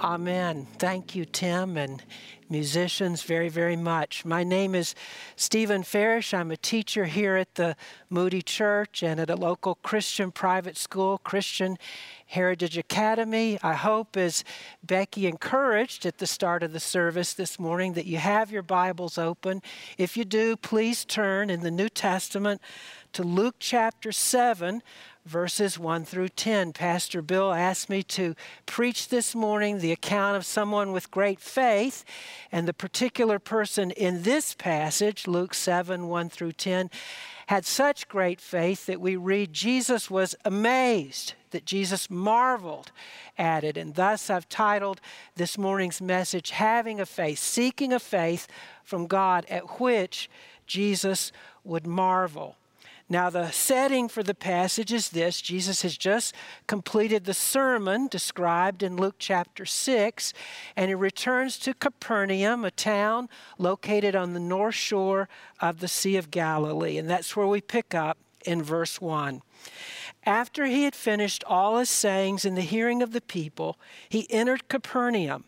Amen. Thank you, Tim, and musicians, very, very much. My name is Stephen Farish. I'm a teacher here at the Moody Church and at a local Christian private school, Christian Heritage Academy. I hope, as Becky encouraged at the start of the service this morning, that you have your Bibles open. If you do, please turn in the New Testament to Luke chapter 7 verses 1 through 10. Pastor Bill asked me to preach this morning the account of someone with great faith, and the particular person in this passage, Luke 7 1 through 10, had such great faith that we read Jesus was amazed, that Jesus marveled at it. And thus I've titled this morning's message, Having a Faith, Seeking a Faith from God at which Jesus would marvel. Now, the setting for the passage is this Jesus has just completed the sermon described in Luke chapter 6, and he returns to Capernaum, a town located on the north shore of the Sea of Galilee. And that's where we pick up in verse 1. After he had finished all his sayings in the hearing of the people, he entered Capernaum.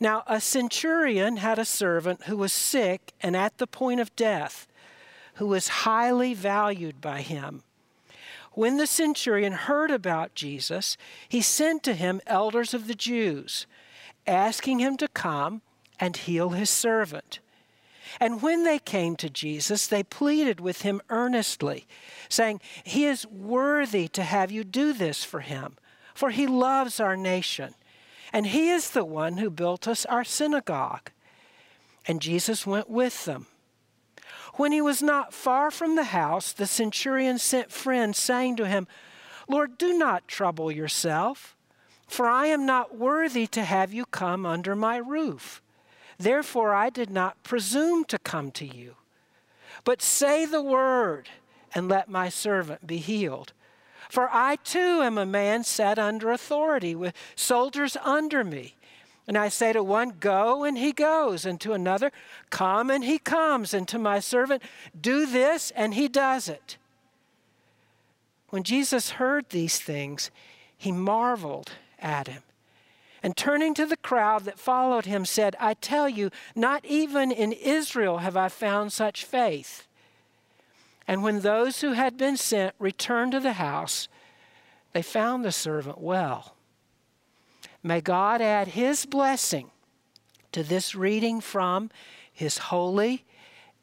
Now, a centurion had a servant who was sick and at the point of death who was highly valued by him. When the centurion heard about Jesus, he sent to him elders of the Jews, asking him to come and heal his servant. And when they came to Jesus, they pleaded with him earnestly, saying, He is worthy to have you do this for him, for he loves our nation, and he is the one who built us our synagogue. And Jesus went with them. When he was not far from the house, the centurion sent friends, saying to him, Lord, do not trouble yourself, for I am not worthy to have you come under my roof. Therefore, I did not presume to come to you. But say the word, and let my servant be healed. For I too am a man set under authority, with soldiers under me. And I say to one, Go, and he goes, and to another, Come, and he comes, and to my servant, Do this, and he does it. When Jesus heard these things, he marveled at him. And turning to the crowd that followed him, said, I tell you, not even in Israel have I found such faith. And when those who had been sent returned to the house, they found the servant well. May God add His blessing to this reading from His holy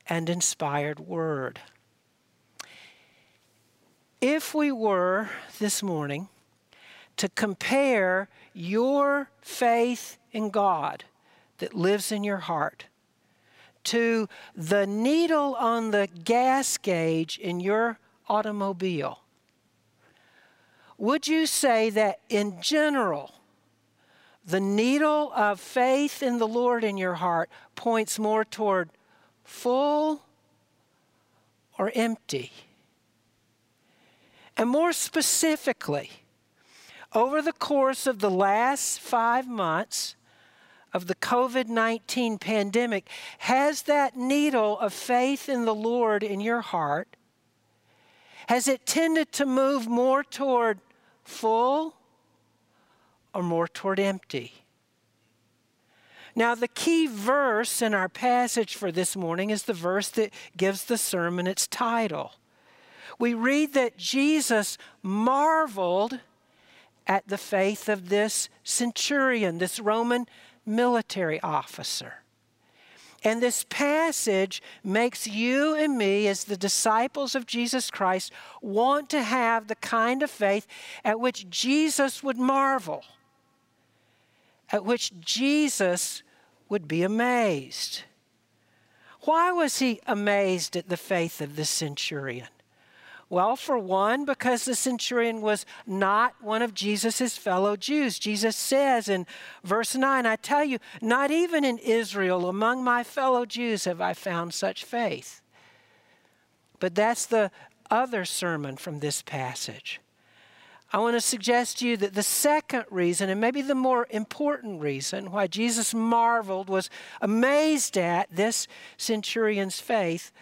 and inspired Word. If we were this morning to compare your faith in God that lives in your heart to the needle on the gas gauge in your automobile, would you say that in general, the needle of faith in the Lord in your heart points more toward full or empty. And more specifically, over the course of the last five months of the COVID 19 pandemic, has that needle of faith in the Lord in your heart, has it tended to move more toward full or more toward empty. Now, the key verse in our passage for this morning is the verse that gives the sermon its title. We read that Jesus marveled at the faith of this centurion, this Roman military officer. And this passage makes you and me, as the disciples of Jesus Christ, want to have the kind of faith at which Jesus would marvel at which Jesus would be amazed. Why was he amazed at the faith of the centurion? Well, for one, because the centurion was not one of Jesus' fellow Jews. Jesus says in verse 9, I tell you, not even in Israel among my fellow Jews have I found such faith. But that's the other sermon from this passage. I want to suggest to you that the second reason, and maybe the more important reason, why Jesus marveled, was amazed at this centurion's faith,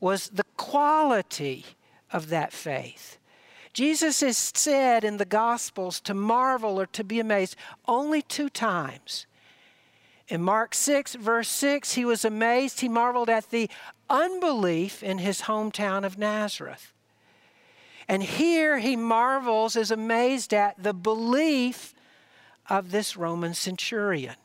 was the quality of that faith. Jesus is said in the Gospels to marvel or to be amazed only two times. In Mark 6, verse 6, he was amazed, he marveled at the unbelief in his hometown of Nazareth. And here he marvels, is amazed at the belief of this Roman centurion.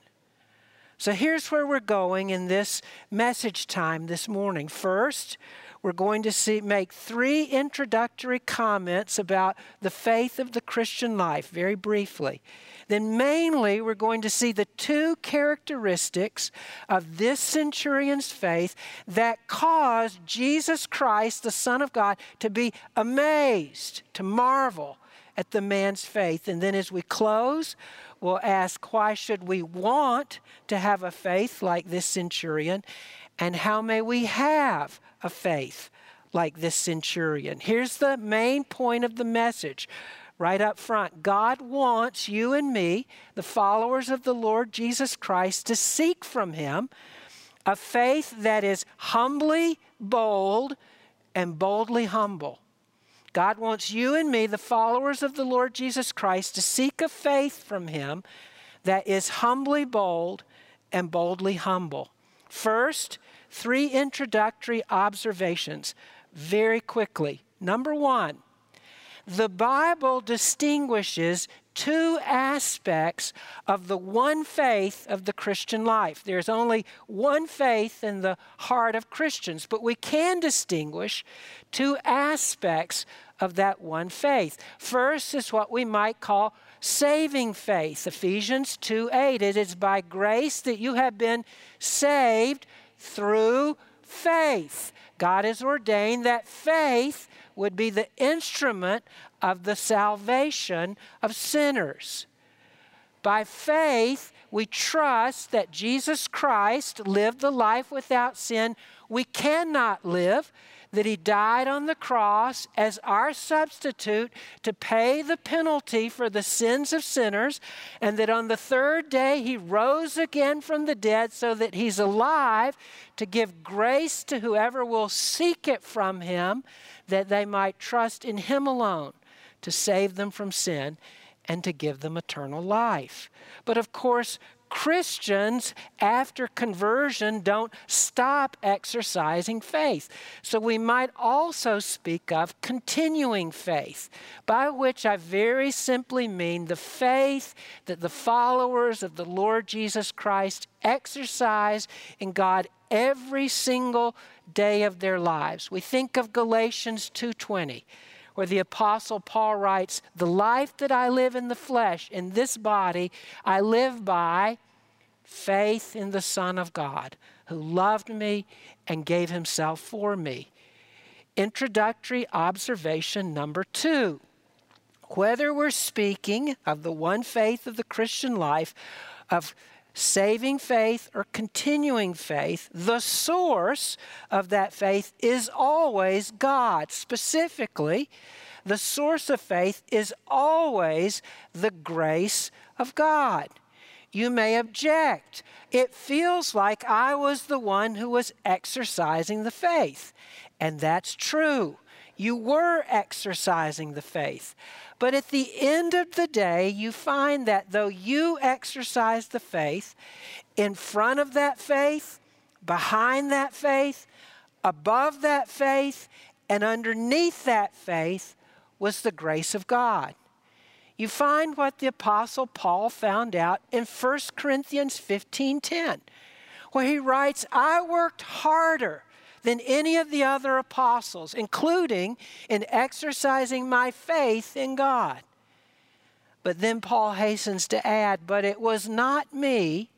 So here's where we're going in this message time this morning. First, we're going to see, make three introductory comments about the faith of the Christian life, very briefly. Then, mainly, we're going to see the two characteristics of this centurion's faith that caused Jesus Christ, the Son of God, to be amazed, to marvel at the man's faith. And then, as we close, will ask, why should we want to have a faith like this centurion? And how may we have a faith like this centurion? Here's the main point of the message right up front. God wants you and me, the followers of the Lord Jesus Christ, to seek from Him a faith that is humbly bold and boldly humble. God wants you and me, the followers of the Lord Jesus Christ, to seek a faith from Him that is humbly bold and boldly humble. First, three introductory observations very quickly. Number one, the Bible distinguishes two aspects of the one faith of the Christian life. There's only one faith in the heart of Christians, but we can distinguish two aspects of that one faith. First is what we might call saving faith. Ephesians 2 8. It is by grace that you have been saved through faith. God has ordained that faith would be the instrument of the salvation of sinners. By faith, we trust that Jesus Christ lived the life without sin we cannot live that he died on the cross as our substitute to pay the penalty for the sins of sinners, and that on the third day he rose again from the dead so that he's alive to give grace to whoever will seek it from him, that they might trust in him alone to save them from sin and to give them eternal life. But of course, Christians, after conversion, don't stop exercising faith. So we might also speak of continuing faith, by which I very simply mean the faith that the followers of the Lord Jesus Christ exercise in God every single day of their lives. We think of Galatians 2:20 where the Apostle Paul writes, The life that I live in the flesh, in this body, I live by faith in the Son of God who loved me and gave himself for me. Introductory observation number two. Whether we're speaking of the one faith of the Christian life, of saving faith or continuing faith, the source of that faith is always God. Specifically, the source of faith is always the grace of God. You may object. It feels like I was the one who was exercising the faith. And that's true. You were exercising the faith. But at the end of the day, you find that though you exercised the faith, in front of that faith, behind that faith, above that faith, and underneath that faith was the grace of God. You find what the apostle Paul found out in 1 Corinthians 15:10, where he writes, "I worked harder than any of the other apostles, including in exercising my faith in God. But then Paul hastens to add, But it was not me,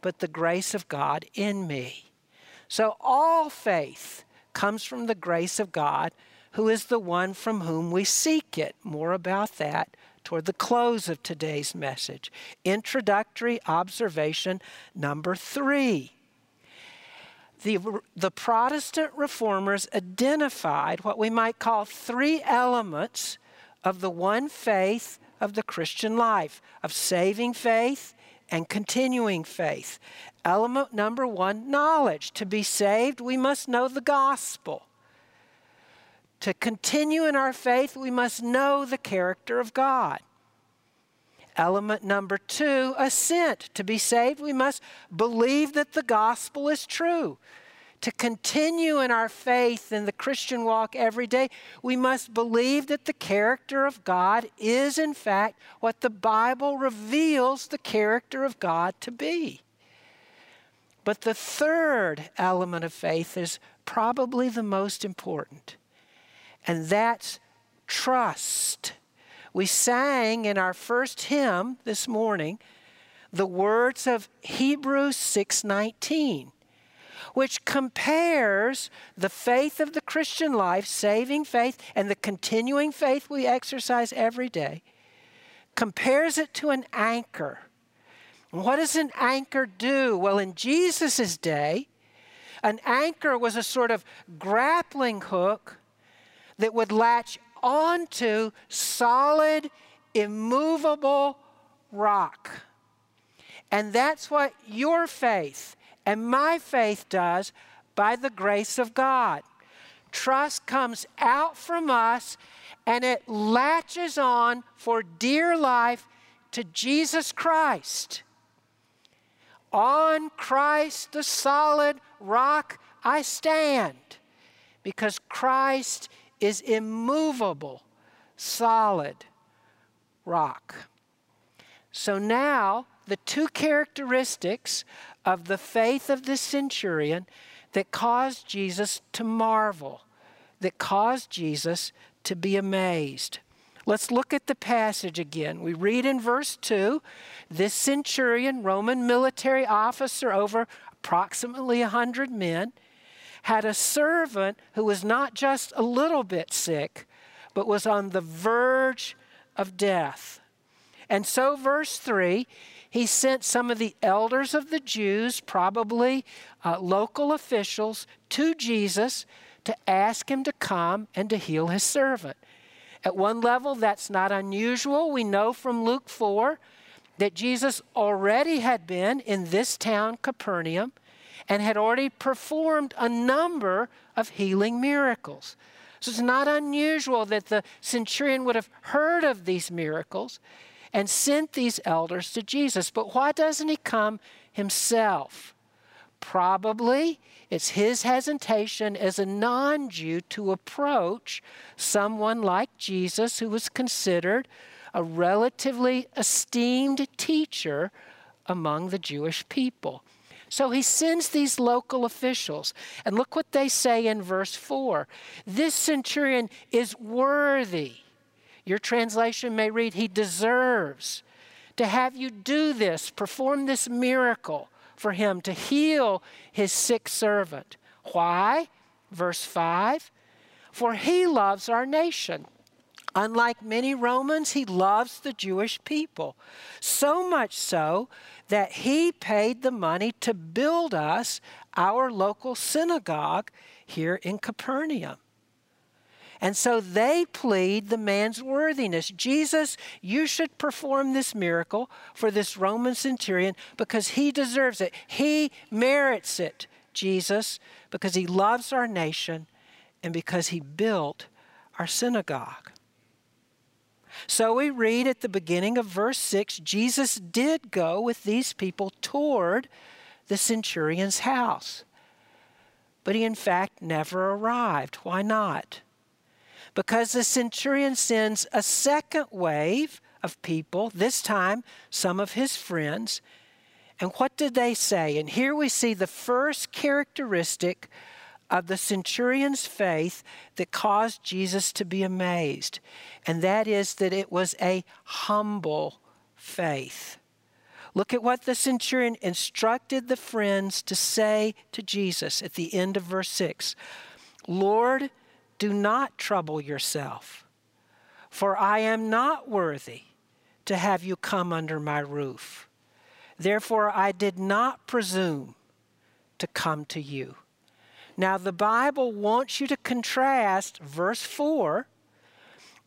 but the grace of God in me. So all faith comes from the grace of God, who is the one from whom we seek it. More about that toward the close of today's message. Introductory observation number three the, the Protestant reformers identified what we might call three elements of the one faith of the Christian life of saving faith and continuing faith. Element number one knowledge. To be saved, we must know the gospel. To continue in our faith, we must know the character of God. Element number two, assent. To be saved, we must believe that the gospel is true. To continue in our faith in the Christian walk every day, we must believe that the character of God is, in fact, what the Bible reveals the character of God to be. But the third element of faith is probably the most important, and that's trust. We sang in our first hymn this morning the words of Hebrews 6:19 which compares the faith of the Christian life, saving faith, and the continuing faith we exercise every day, compares it to an anchor. What does an anchor do? Well, in Jesus' day, an anchor was a sort of grappling hook that would latch onto solid, immovable rock. And that's what your faith and my faith does by the grace of God. Trust comes out from us and it latches on for dear life to Jesus Christ. On Christ, the solid rock, I stand because Christ is immovable, solid rock. So now, the two characteristics of the faith of the centurion that caused Jesus to marvel, that caused Jesus to be amazed. Let's look at the passage again. We read in verse 2 this centurion, Roman military officer over approximately 100 men, had a servant who was not just a little bit sick, but was on the verge of death. And so, verse 3 he sent some of the elders of the Jews, probably uh, local officials, to Jesus to ask him to come and to heal his servant. At one level, that's not unusual. We know from Luke 4 that Jesus already had been in this town, Capernaum, and had already performed a number of healing miracles. So it's not unusual that the centurion would have heard of these miracles and sent these elders to Jesus. But why doesn't he come himself? Probably it's his hesitation as a non Jew to approach someone like Jesus, who was considered a relatively esteemed teacher among the Jewish people. So he sends these local officials. And look what they say in verse 4 This centurion is worthy your translation may read, He deserves to have you do this, perform this miracle for Him to heal His sick servant. Why? Verse 5 For He loves our nation. Unlike many Romans, He loves the Jewish people. So much so that He paid the money to build us our local synagogue here in Capernaum. And so they plead the man's worthiness. Jesus, you should perform this miracle for this Roman centurion because he deserves it. He merits it, Jesus, because he loves our nation and because he built our synagogue. So we read at the beginning of verse 6 Jesus did go with these people toward the centurion's house. But he, in fact, never arrived. Why not? because the centurion sends a second wave of people, this time some of his friends. And what did they say? And here we see the first characteristic of the centurion's faith that caused Jesus to be amazed, and that is that it was a humble faith. Look at what the centurion instructed the friends to say to Jesus at the end of verse 6 Lord, do not trouble yourself, for I am not worthy to have you come under my roof. Therefore, I did not presume to come to you. Now, the Bible wants you to contrast verse 4,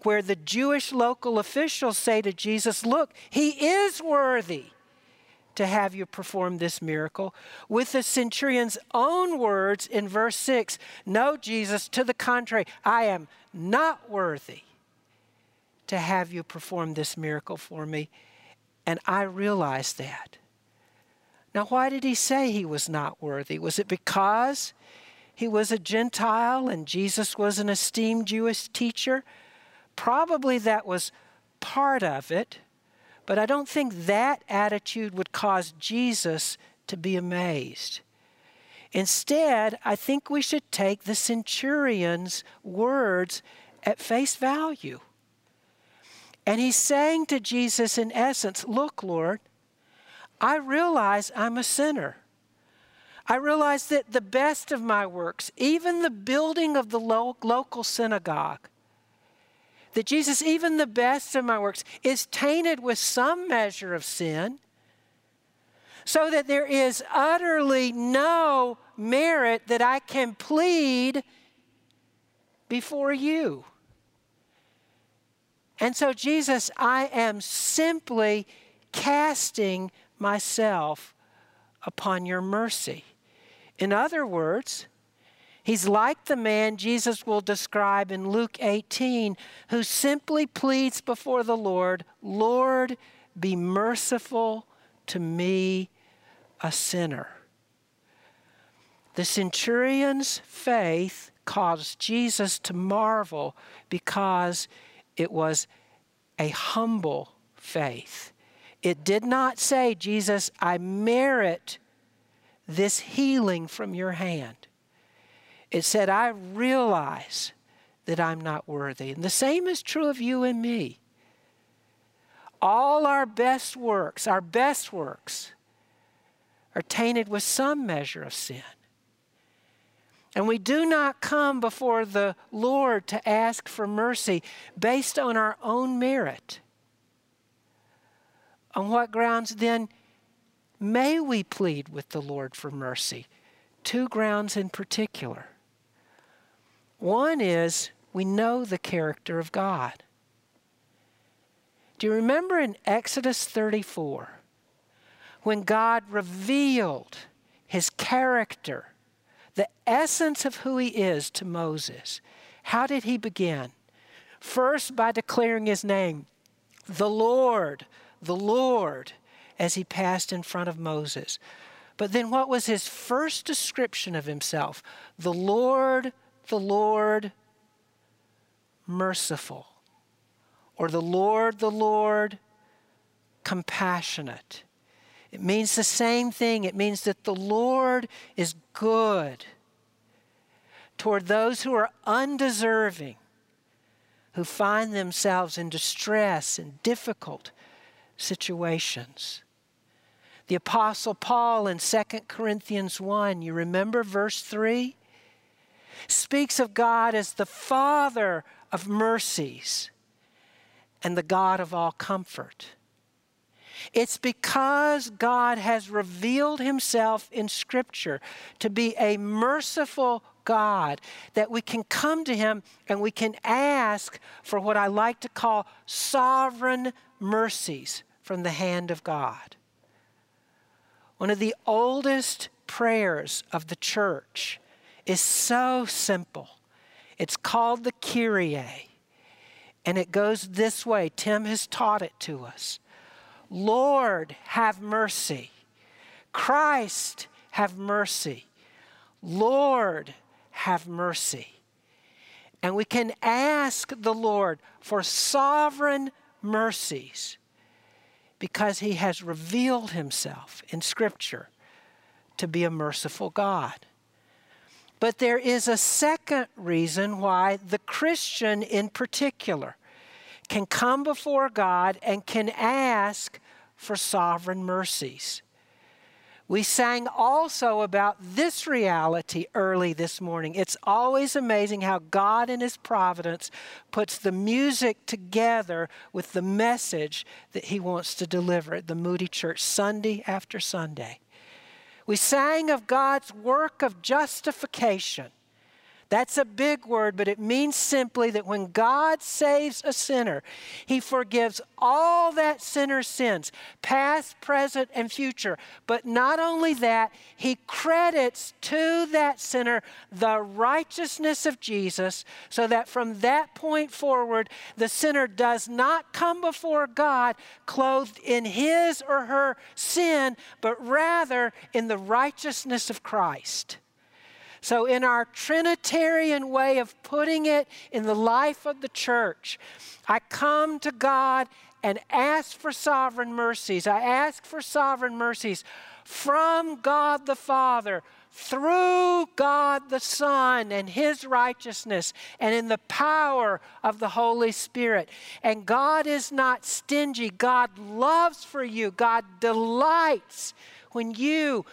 where the Jewish local officials say to Jesus, Look, he is worthy to have you perform this miracle. With the centurion's own words in verse 6 No, Jesus, to the contrary, I am not worthy to have you perform this miracle for me. And I realized that. Now, why did he say he was not worthy? Was it because he was a Gentile and Jesus was an esteemed Jewish teacher? Probably that was part of it, but I don't think that attitude would cause Jesus to be amazed. Instead, I think we should take the centurion's words at face value. And he's saying to Jesus, in essence, Look, Lord, I realize I'm a sinner. I realize that the best of my works, even the building of the lo- local synagogue, that Jesus, even the best of my works, is tainted with some measure of sin, so that there is utterly no merit that I can plead before you. And so, Jesus, I am simply casting myself upon your mercy. In other words, he's like the man Jesus will describe in Luke 18 who simply pleads before the Lord, Lord, be merciful to me, a sinner. The centurion's faith caused Jesus to marvel because it was a humble faith. It did not say, Jesus, I merit this healing from your hand. It said, I realize that I'm not worthy. And the same is true of you and me. All our best works, our best works, are tainted with some measure of sin. And we do not come before the Lord to ask for mercy based on our own merit. On what grounds then may we plead with the Lord for mercy? Two grounds in particular. One is we know the character of God. Do you remember in Exodus 34 when God revealed his character? the essence of who he is to Moses. How did he begin? First, by declaring his name, the Lord, the Lord, as he passed in front of Moses. But then, what was his first description of himself? The Lord, the Lord, merciful. Or the Lord, the Lord, compassionate. It means the same thing. It means that the Lord is good toward those who are undeserving, who find themselves in distress and difficult situations. The Apostle Paul in 2 Corinthians 1, you remember verse 3? Speaks of God as the Father of mercies and the God of all comfort. It's because God has revealed himself in Scripture to be a merciful God that we can come to him and we can ask for what I like to call sovereign mercies from the hand of God. One of the oldest prayers of the church is so simple. It's called the Kyrie. And it goes this way. Tim has taught it to us. Lord, have mercy. Christ, have mercy. Lord, have mercy. And we can ask the Lord for sovereign mercies because he has revealed himself in Scripture to be a merciful God. But there is a second reason why the Christian in particular can come before God and can ask for sovereign mercies. We sang also about this reality early this morning. It's always amazing how God, in His providence, puts the music together with the message that He wants to deliver at the Moody Church Sunday after Sunday. We sang of God's work of justification That's a big word, but it means simply that when God saves a sinner, He forgives all that sinner's sins, past, present, and future. But not only that, He credits to that sinner the righteousness of Jesus, so that from that point forward, the sinner does not come before God clothed in his or her sin, but rather in the righteousness of Christ. So, in our Trinitarian way of putting it in the life of the church, I come to God and ask for sovereign mercies. I ask for sovereign mercies from God the Father, through God the Son and His righteousness, and in the power of the Holy Spirit. And God is not stingy, God loves for you, God delights when you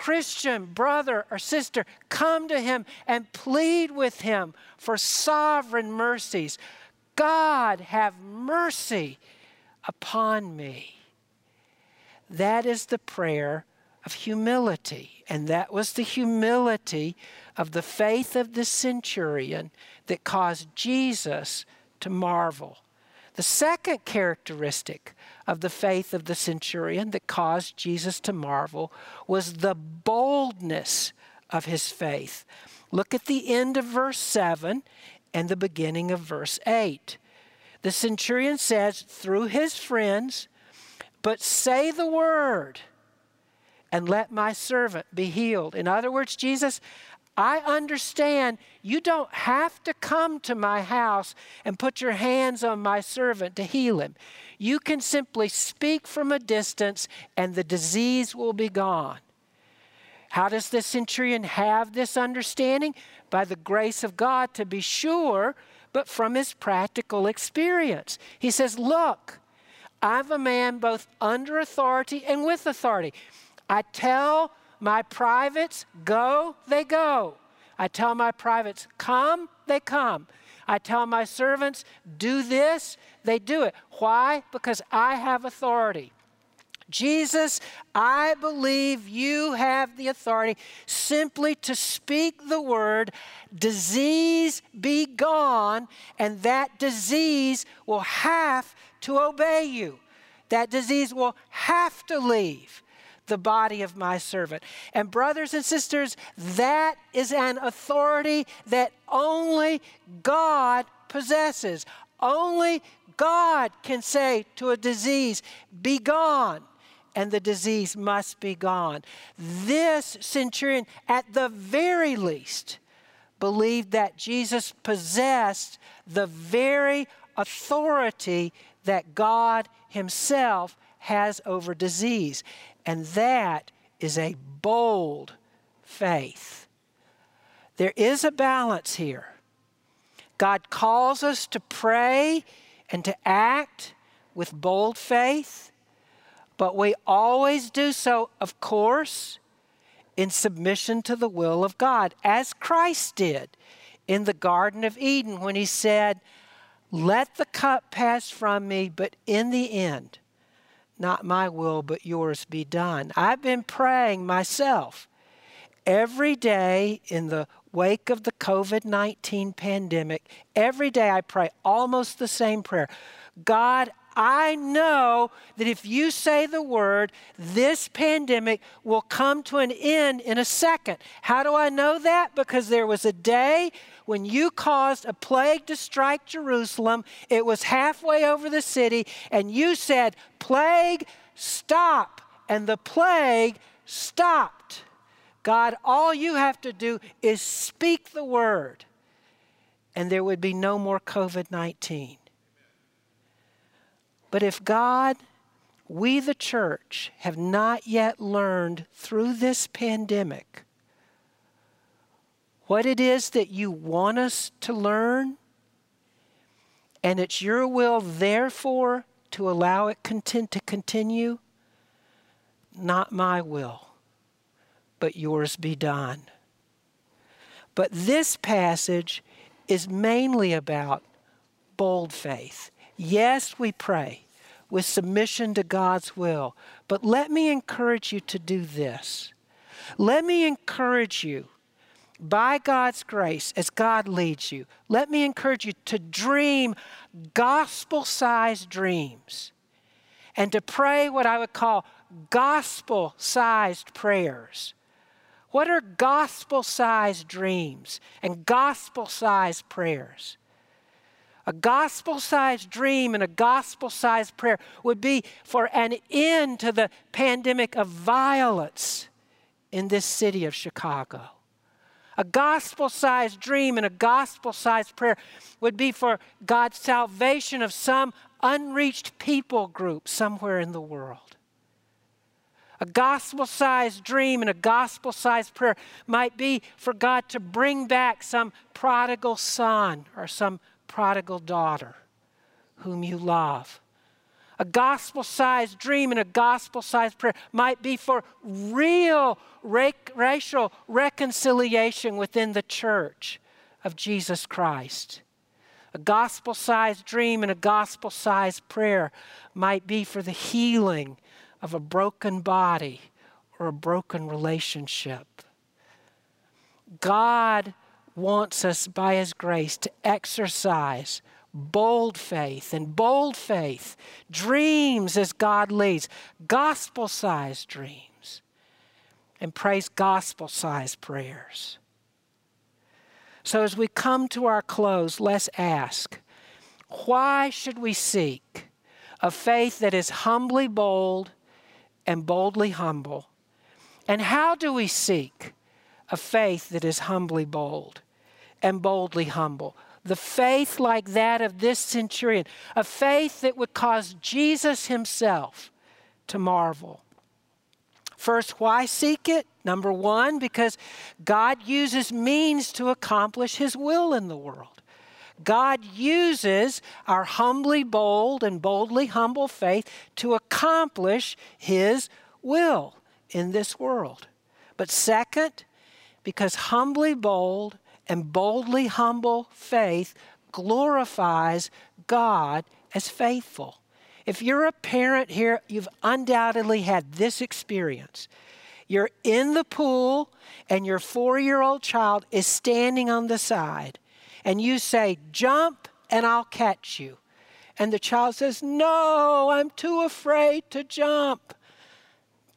Christian brother or sister, come to him and plead with him for sovereign mercies. God, have mercy upon me. That is the prayer of humility. And that was the humility of the faith of the centurion that caused Jesus to marvel. The second characteristic of the faith of the centurion that caused Jesus to marvel was the boldness of his faith. Look at the end of verse 7 and the beginning of verse 8. The centurion says, through his friends, but say the word and let my servant be healed. In other words, Jesus, I understand you don't have to come to my house and put your hands on my servant to heal him. You can simply speak from a distance and the disease will be gone. How does the centurion have this understanding? By the grace of God, to be sure, but from his practical experience. He says, Look, I'm a man both under authority and with authority. I tell my privates, go, they go. I tell my privates, come, they come. I tell my servants, do this, they do it. Why? Because I have authority. Jesus, I believe you have the authority simply to speak the word, disease be gone, and that disease will have to obey you. That disease will have to leave the body of my servant. And, brothers and sisters, that is an authority that only God possesses. Only God can say to a disease, Be gone. And the disease must be gone. This centurion, at the very least, believed that Jesus possessed the very authority that God Himself has over disease. And that is a bold faith. There is a balance here. God calls us to pray and to act with bold faith, but we always do so, of course, in submission to the will of God, as Christ did in the Garden of Eden when he said, Let the cup pass from me, but in the end, not my will, but yours be done. I've been praying myself every day in the wake of the COVID 19 pandemic. Every day I pray almost the same prayer God, I know that if you say the word, this pandemic will come to an end in a second. How do I know that? Because there was a day when you caused a plague to strike Jerusalem. It was halfway over the city, and you said, Plague, stop. And the plague stopped. God, all you have to do is speak the word, and there would be no more COVID 19. But if God, we the church, have not yet learned through this pandemic what it is that you want us to learn, and it's your will, therefore, to allow it content to continue, not my will, but yours be done. But this passage is mainly about bold faith. Yes, we pray with submission to God's will, but let me encourage you to do this. Let me encourage you by God's grace, as God leads you, let me encourage you to dream gospel sized dreams and to pray what I would call gospel sized prayers. What are gospel sized dreams and gospel sized prayers? A gospel sized dream and a gospel sized prayer would be for an end to the pandemic of violence in this city of Chicago. A gospel sized dream and a gospel sized prayer would be for God's salvation of some unreached people group somewhere in the world. A gospel sized dream and a gospel sized prayer might be for God to bring back some prodigal son or some prodigal daughter whom you love. A gospel sized dream and a gospel sized prayer might be for real racial reconciliation within the church of Jesus Christ. A gospel sized dream and a gospel sized prayer might be for the healing of a broken body or a broken relationship. God wants us by His grace to exercise bold faith and bold faith, dreams as God leads, gospel sized dreams, and praise gospel sized prayers. So, as we come to our close, let's ask why should we seek a faith that is humbly bold and boldly humble? And how do we seek a faith that is humbly bold and boldly humble. The faith like that of this centurion, a faith that would cause Jesus himself to marvel. First, why seek it? Number one, because God uses means to accomplish his will in the world. God uses our humbly bold and boldly humble faith to accomplish his will in this world. But second, because humbly bold and boldly humble faith glorifies God as faithful. If you're a parent here, you've undoubtedly had this experience. You're in the pool, and your four year old child is standing on the side, and you say, Jump, and I'll catch you. And the child says, No, I'm too afraid to jump.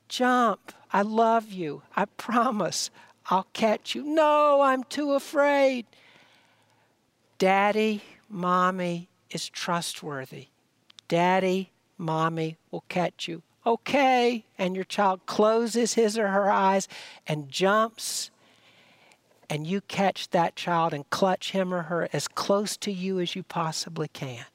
Jump. I love you. I promise. I'll catch you. No, I'm too afraid. Daddy, mommy is trustworthy. Daddy, mommy will catch you. Okay. And your child closes his or her eyes and jumps, and you catch that child and clutch him or her as close to you as you possibly can.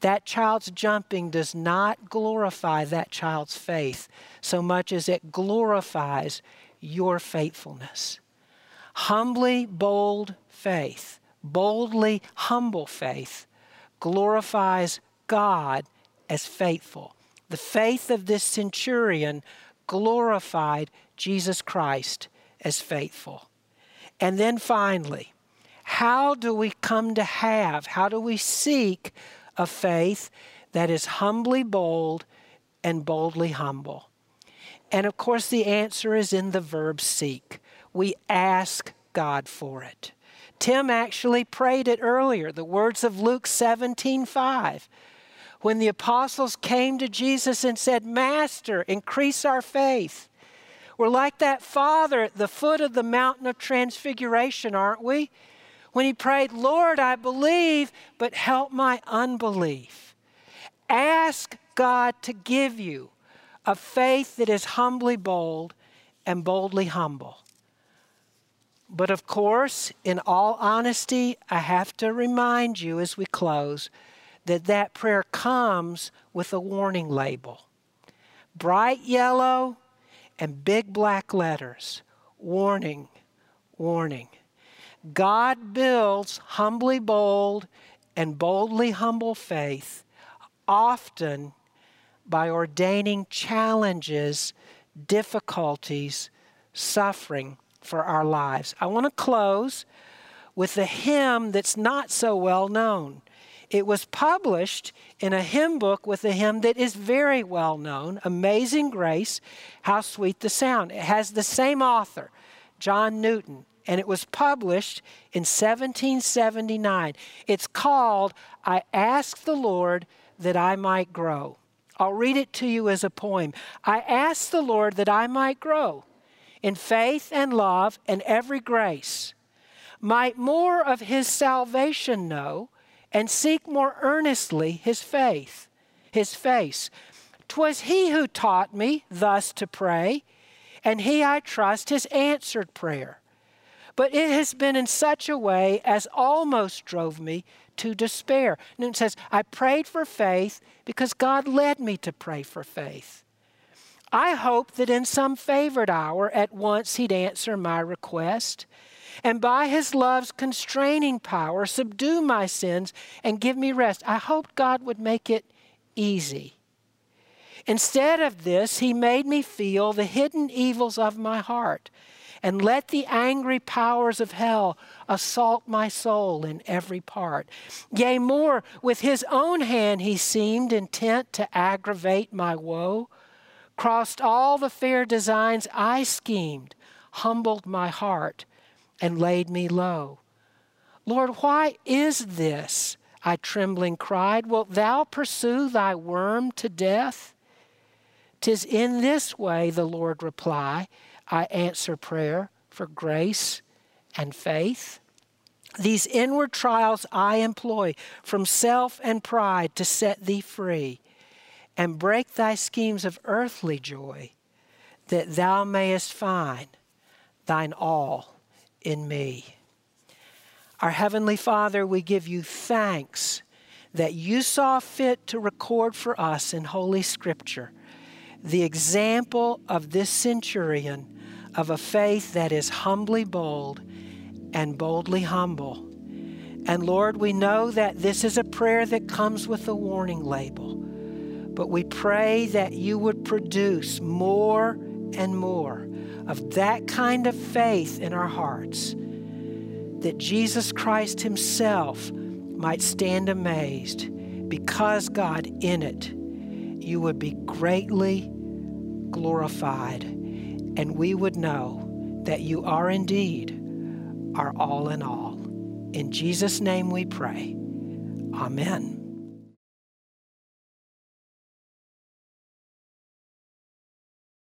That child's jumping does not glorify that child's faith so much as it glorifies your faithfulness. Humbly bold faith, boldly humble faith, glorifies God as faithful. The faith of this centurion glorified Jesus Christ as faithful. And then finally, how do we come to have, how do we seek a faith that is humbly bold and boldly humble? And of course, the answer is in the verb seek. We ask God for it. Tim actually prayed it earlier, the words of Luke 17 5. When the apostles came to Jesus and said, Master, increase our faith. We're like that father at the foot of the mountain of transfiguration, aren't we? When he prayed, Lord, I believe, but help my unbelief. Ask God to give you a faith that is humbly bold and boldly humble. But of course, in all honesty, I have to remind you as we close that that prayer comes with a warning label. Bright yellow and big black letters. Warning, warning. God builds humbly bold and boldly humble faith often by ordaining challenges, difficulties, suffering for our lives. I want to close with a hymn that's not so well known. It was published in a hymn book with a hymn that is very well known Amazing Grace, How Sweet the Sound. It has the same author, John Newton. and it was published in 1779. It's called I Ask the Lord That I Might Grow. I'll read it to you as a poem. I asked the Lord that I might grow in faith and love and every grace, might more of his salvation know, and seek more earnestly his faith, his face. 'Twas he who taught me thus to pray, and he, I trust, has answered prayer. But it has been in such a way as almost drove me to despair. Newton says, I prayed for faith because God led me to pray for faith. I hoped that in some favored hour at once He'd answer my request, and by His love's constraining power subdue my sins and give me rest. I hoped God would make it easy. Instead of this, He made me feel the hidden evils of my heart and let the angry powers of hell assault my soul in every part. Yea, more, with his own hand he seemed intent to aggravate my woe, crossed all the fair designs I schemed, humbled my heart, and laid me low. Lord, why is this? I trembling cried. Wilt thou pursue thy worm to death? Tis in this way, the Lord reply, I answer prayer for grace and faith. These inward trials I employ from self and pride to set thee free and break thy schemes of earthly joy, that thou mayest find thine all in me. Our Heavenly Father, we give you thanks that you saw fit to record for us in Holy Scripture the example of this centurion of a faith that is humbly bold and boldly humble. And Lord, we know that this is a prayer that comes with a warning label. But we pray that you would produce more and more of that kind of faith in our hearts, that Jesus Christ Himself might stand amazed because, God, in it, you would be greatly glorified and we would know that you are indeed our all in all. In Jesus' name we pray. Amen.